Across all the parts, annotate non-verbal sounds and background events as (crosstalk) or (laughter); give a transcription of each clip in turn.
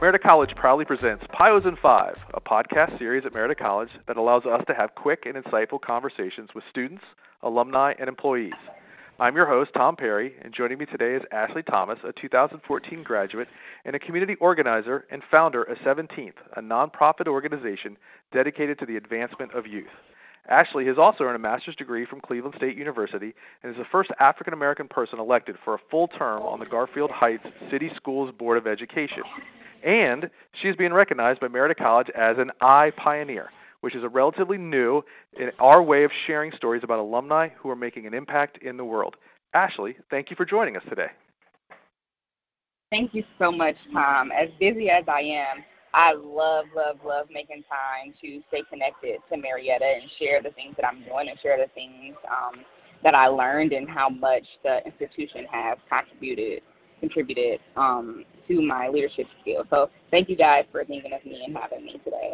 Marietta College proudly presents Pios in Five, a podcast series at Marietta College that allows us to have quick and insightful conversations with students, alumni, and employees. I'm your host, Tom Perry, and joining me today is Ashley Thomas, a 2014 graduate and a community organizer and founder of Sevynteenth, a nonprofit organization dedicated to the advancement of youth. Ashley has also earned a master's degree from Cleveland State University and is the first African American person elected for a full term on the Garfield Heights City Schools Board of Education. And she is being recognized by Marietta College as an I Pioneer, which is a relatively new in our way of sharing stories about alumni who are making an impact in the world. Ashley, thank you for joining us today. Thank you so much, Tom. As busy as I am, I love, love, love making time to stay connected to Marietta and share the things that I'm doing and share the things um, that I learned and how much the institution has contributed contributed um, to my leadership skills. So thank you guys for thinking of me and having me today.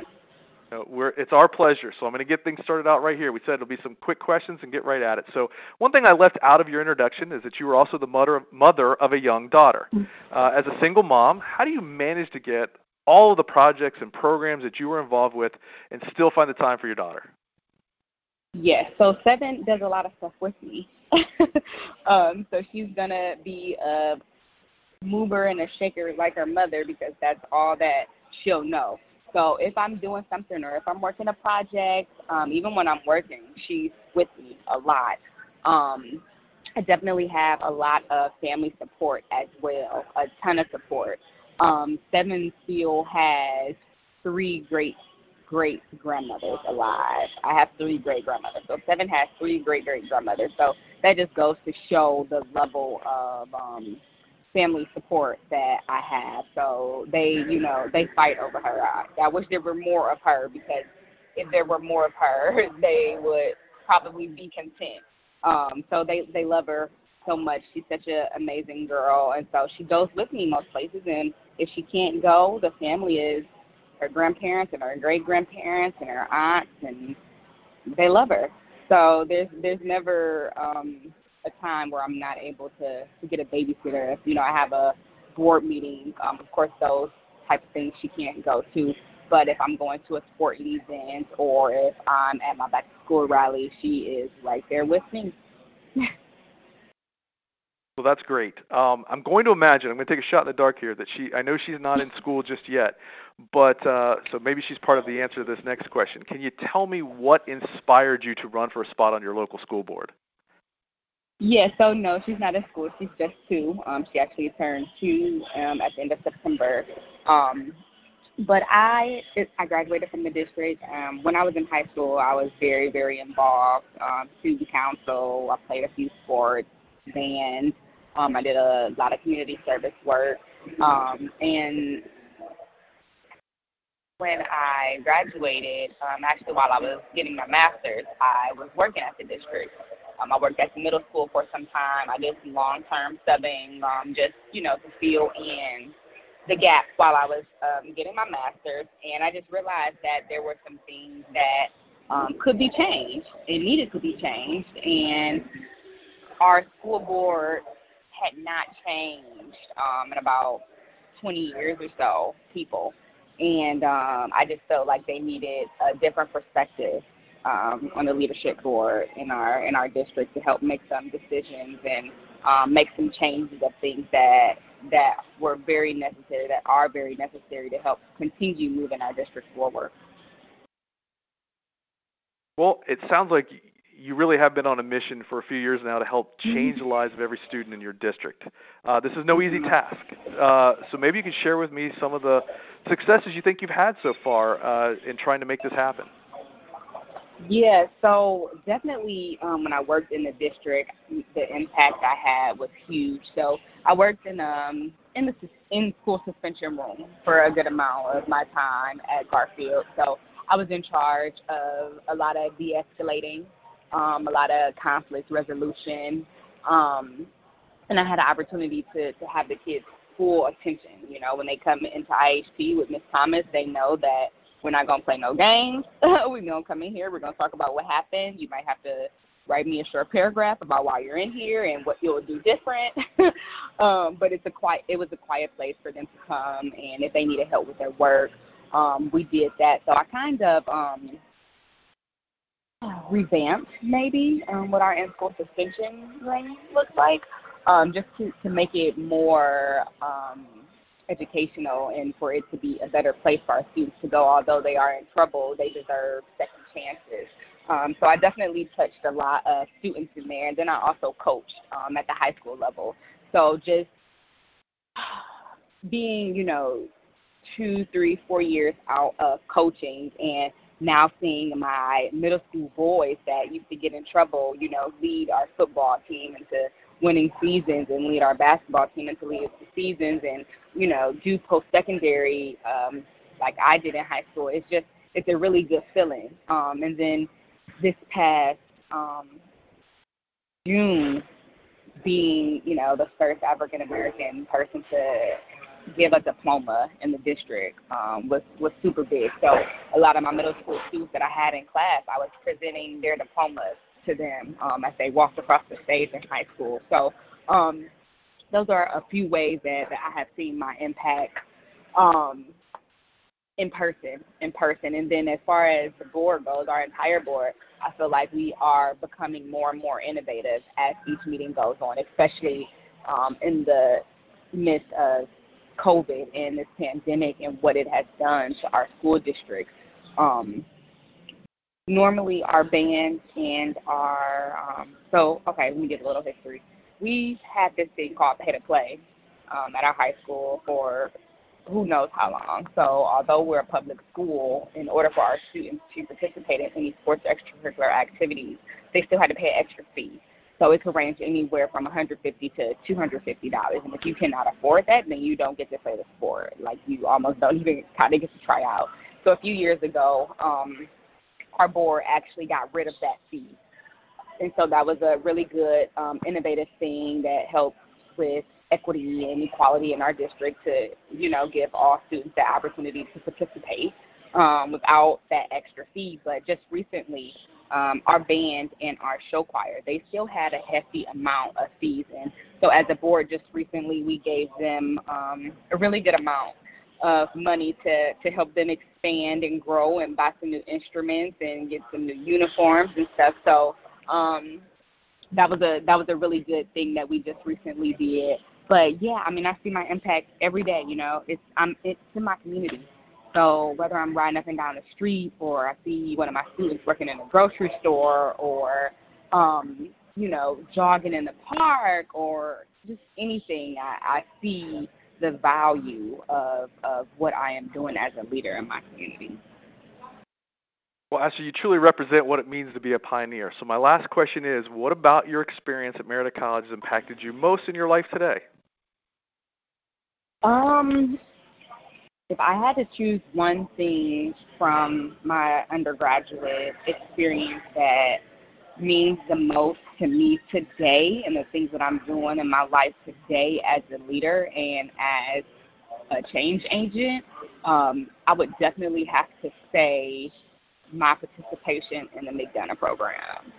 We're, it's our pleasure. So I'm going to get things started out right here. We said it'll be some quick questions and get right at it. So one thing I left out of your introduction is that you were also the mother of, mother of a young daughter. Uh, as a single mom, how do you manage to get all of the projects and programs that you were involved with and still find the time for your daughter? Yes. So Seven does a lot of stuff with me. (laughs) um, so she's gonna be a mover and a shaker like her mother because that's all that she'll know. So if I'm doing something or if I'm working a project, um, even when I'm working, she's with me a lot. Um, I definitely have a lot of family support as well, a ton of support. Um, Seven still has three great great grandmothers alive. I have three great grandmothers. So Seven has three great great grandmothers. So that just goes to show the level of um family support that I have. So they, you know, they fight over her. I, I wish there were more of her because if there were more of her, (laughs) they would probably be content. Um, so they they love her so much. She's such an amazing girl, and so she goes with me most places. And if she can't go, the family is her grandparents and her great grandparents and her aunts, and they love her. So there's there's never um, a time where I'm not able to, to get a babysitter. If you know I have a board meeting, um, of course those type of things she can't go to. But if I'm going to a sporting event or if I'm at my back to school rally, she is right there with me. (laughs) well, that's great. Um, I'm going to imagine I'm going to take a shot in the dark here that she. I know she's not in school just yet, but uh, so maybe she's part of the answer to this next question. Can you tell me what inspired you to run for a spot on your local school board? Yeah, so no, she's not in school. She's just two. Um, she actually turned two um, at the end of September. Um, but I I graduated from the district. Um, when I was in high school, I was very very involved. Um, student council. I played a few sports, band. Um, I did a lot of community service work. Um, and when I graduated, um, actually while I was getting my master's, I was working at the district. Um, I worked at the middle school for some time. I did some long-term subbing, um, just you know, to fill in the gaps while I was um, getting my master's. And I just realized that there were some things that um, could be changed and needed to be changed. And our school board had not changed um, in about 20 years or so, people. And um, I just felt like they needed a different perspective um, on the leadership board in our in our district to help make some decisions and um, make some changes of things that that were very necessary, that are very necessary to help continue moving our district forward. Well, it sounds like you really have been on a mission for a few years now to help mm-hmm. change the lives of every student in your district. Uh, this is no easy mm-hmm. task. Uh, so maybe you can share with me some of the successes you think you've had so far uh, in trying to make this happen. Yeah, so definitely um, when I worked in the district, the impact I had was huge. So I worked in um in the in school suspension room for a good amount of my time at Garfield. So I was in charge of a lot of de-escalating, um, a lot of conflict resolution, um, and I had an opportunity to to have the kids full attention. You know, when they come into IHP with Miss Thomas, they know that we're not gonna play no games. (laughs) we're gonna come in here. We're gonna talk about what happened. You might have to write me a short paragraph about why you're in here and what you'll do different. (laughs) um, but it's a quiet it was a quiet place for them to come and if they needed help with their work, um, we did that. So I kind of um revamped maybe um, what our in school suspension room looks like. Um, just to, to make it more um, educational and for it to be a better place for our students to go. Although they are in trouble, they deserve second chances. Um, so I definitely touched a lot of students in there, and then I also coached um, at the high school level. So just being, you know, two, three, four years out of coaching and now seeing my middle school boys that used to get in trouble, you know, lead our football team into winning seasons and lead our basketball team into leading seasons and you know do post secondary um, like I did in high school. It's just it's a really good feeling. Um, and then this past um, June, being you know the first African American person to give a diploma in the district um, was was super big. So a lot of my middle school students that I had in class, I was presenting their diplomas to them um, as they walked across the stage in high school. So um, those are a few ways that, that I have seen my impact um, in person, in person. And then as far as the board goes, our entire board, I feel like we are becoming more and more innovative as each meeting goes on, especially um, in the midst of COVID and this pandemic and what it has done to our school districts. Um, normally our band and our um, so okay, let me give a little history. We had this thing called pay to play um, at our high school for who knows how long. So although we're a public school, in order for our students to participate in any sports extracurricular activities, they still had to pay an extra fee. So it could range anywhere from 150 to 250 dollars. And if you cannot afford that, then you don't get to play the sport. Like you almost don't (laughs) even kind of get to try out. So a few years ago, um, our board actually got rid of that fee. And so that was a really good, um, innovative thing that helped with equity and equality in our district to, you know, give all students the opportunity to participate um, without that extra fee. But just recently, um, our band and our show choir, they still had a hefty amount of fees. And so as a board, just recently, we gave them um, a really good amount of money to to help them expand and grow and buy some new instruments and get some new uniforms and stuff. So um, that was a that was a really good thing that we just recently did. But yeah, I mean, I see my impact every day. You know, it's I'm it's in my community. So whether I'm riding up and down the street, or I see one of my students working in a grocery store, or um, you know, jogging in the park, or just anything, I, I see the value of, of what I am doing as a leader in my community. Well, Ashley, you truly represent what it means to be a pioneer. So my last question is, what about your experience at Marietta College has impacted you most in your life today? Um, if I had to choose one thing from my undergraduate experience that means the most to me today and the things that I'm doing in my life today as a leader and as a change agent, um, I would definitely have to say my participation in the McDonough program.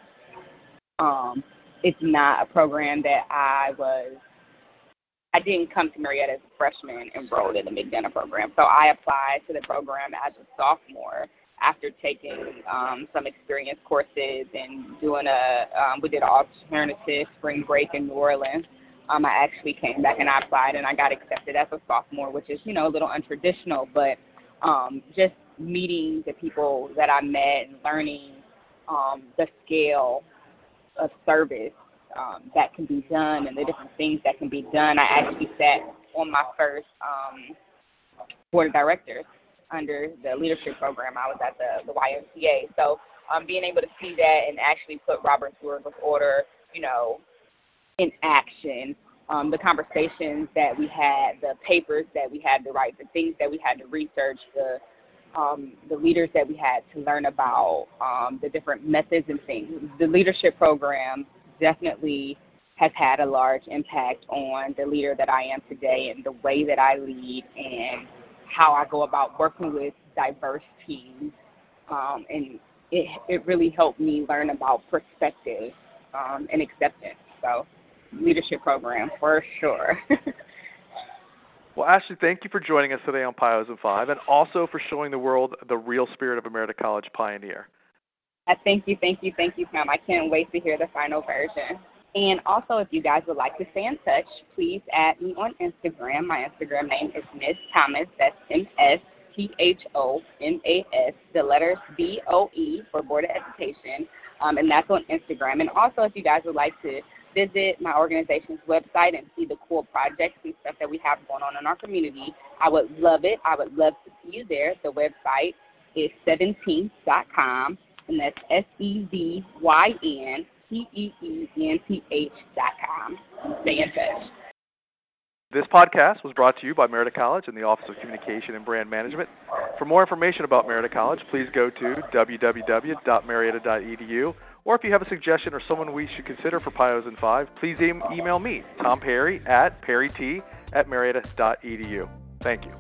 Um, it's not a program that I was I didn't come to Marietta as a freshman enrolled in the McDonough program. So I applied to the program as a sophomore after taking um, some experience courses and doing a, um, we did an alternative spring break in New Orleans. Um, I actually came back and I applied and I got accepted as a sophomore, which is, you know, a little untraditional, but um, just meeting the people that I met and learning um, the scale of service um, that can be done and the different things that can be done. I actually sat on my first um, board of directors under the leadership program. I was at the, the YMCA. So um, being able to see that and actually put Robert's Rules of Order, you know, in action, um, the conversations that we had, the papers that we had to write, the things that we had to research, the um, the leaders that we had to learn about, um, the different methods and things. The leadership program definitely has had a large impact on the leader that I am today and the way that I lead and how I go about working with diverse teams um, and it it really helped me learn about perspective um, and acceptance. So leadership program for sure. (laughs) well, Ashley, thank you for joining us today on Pios and Five, and also for showing the world the real spirit of a Marietta College Pioneer. I thank you, thank you, thank you, Pam. I can't wait to hear the final version. And also, if you guys would like to stay in touch, please add me on Instagram. My Instagram name is Miss Thomas. That's M S T H O M A S. The letters B O E for Board of Education, um, and that's on Instagram. And also, if you guys would like to visit my organization's website and see the cool projects and stuff that we have going on in our community, I would love it. I would love to see you there. The website is Sevynteenth.com, and that's S E V Y N T E E N T H dot com. Stay. This podcast was brought to you by Marietta College and the Office of Communication and Brand Management. For more information about Marietta College, please go to www.marietta.edu. Or if you have a suggestion or someone we should consider for Pios and 5, please email me, Tom Perry at perryt at marietta.edu. Thank you.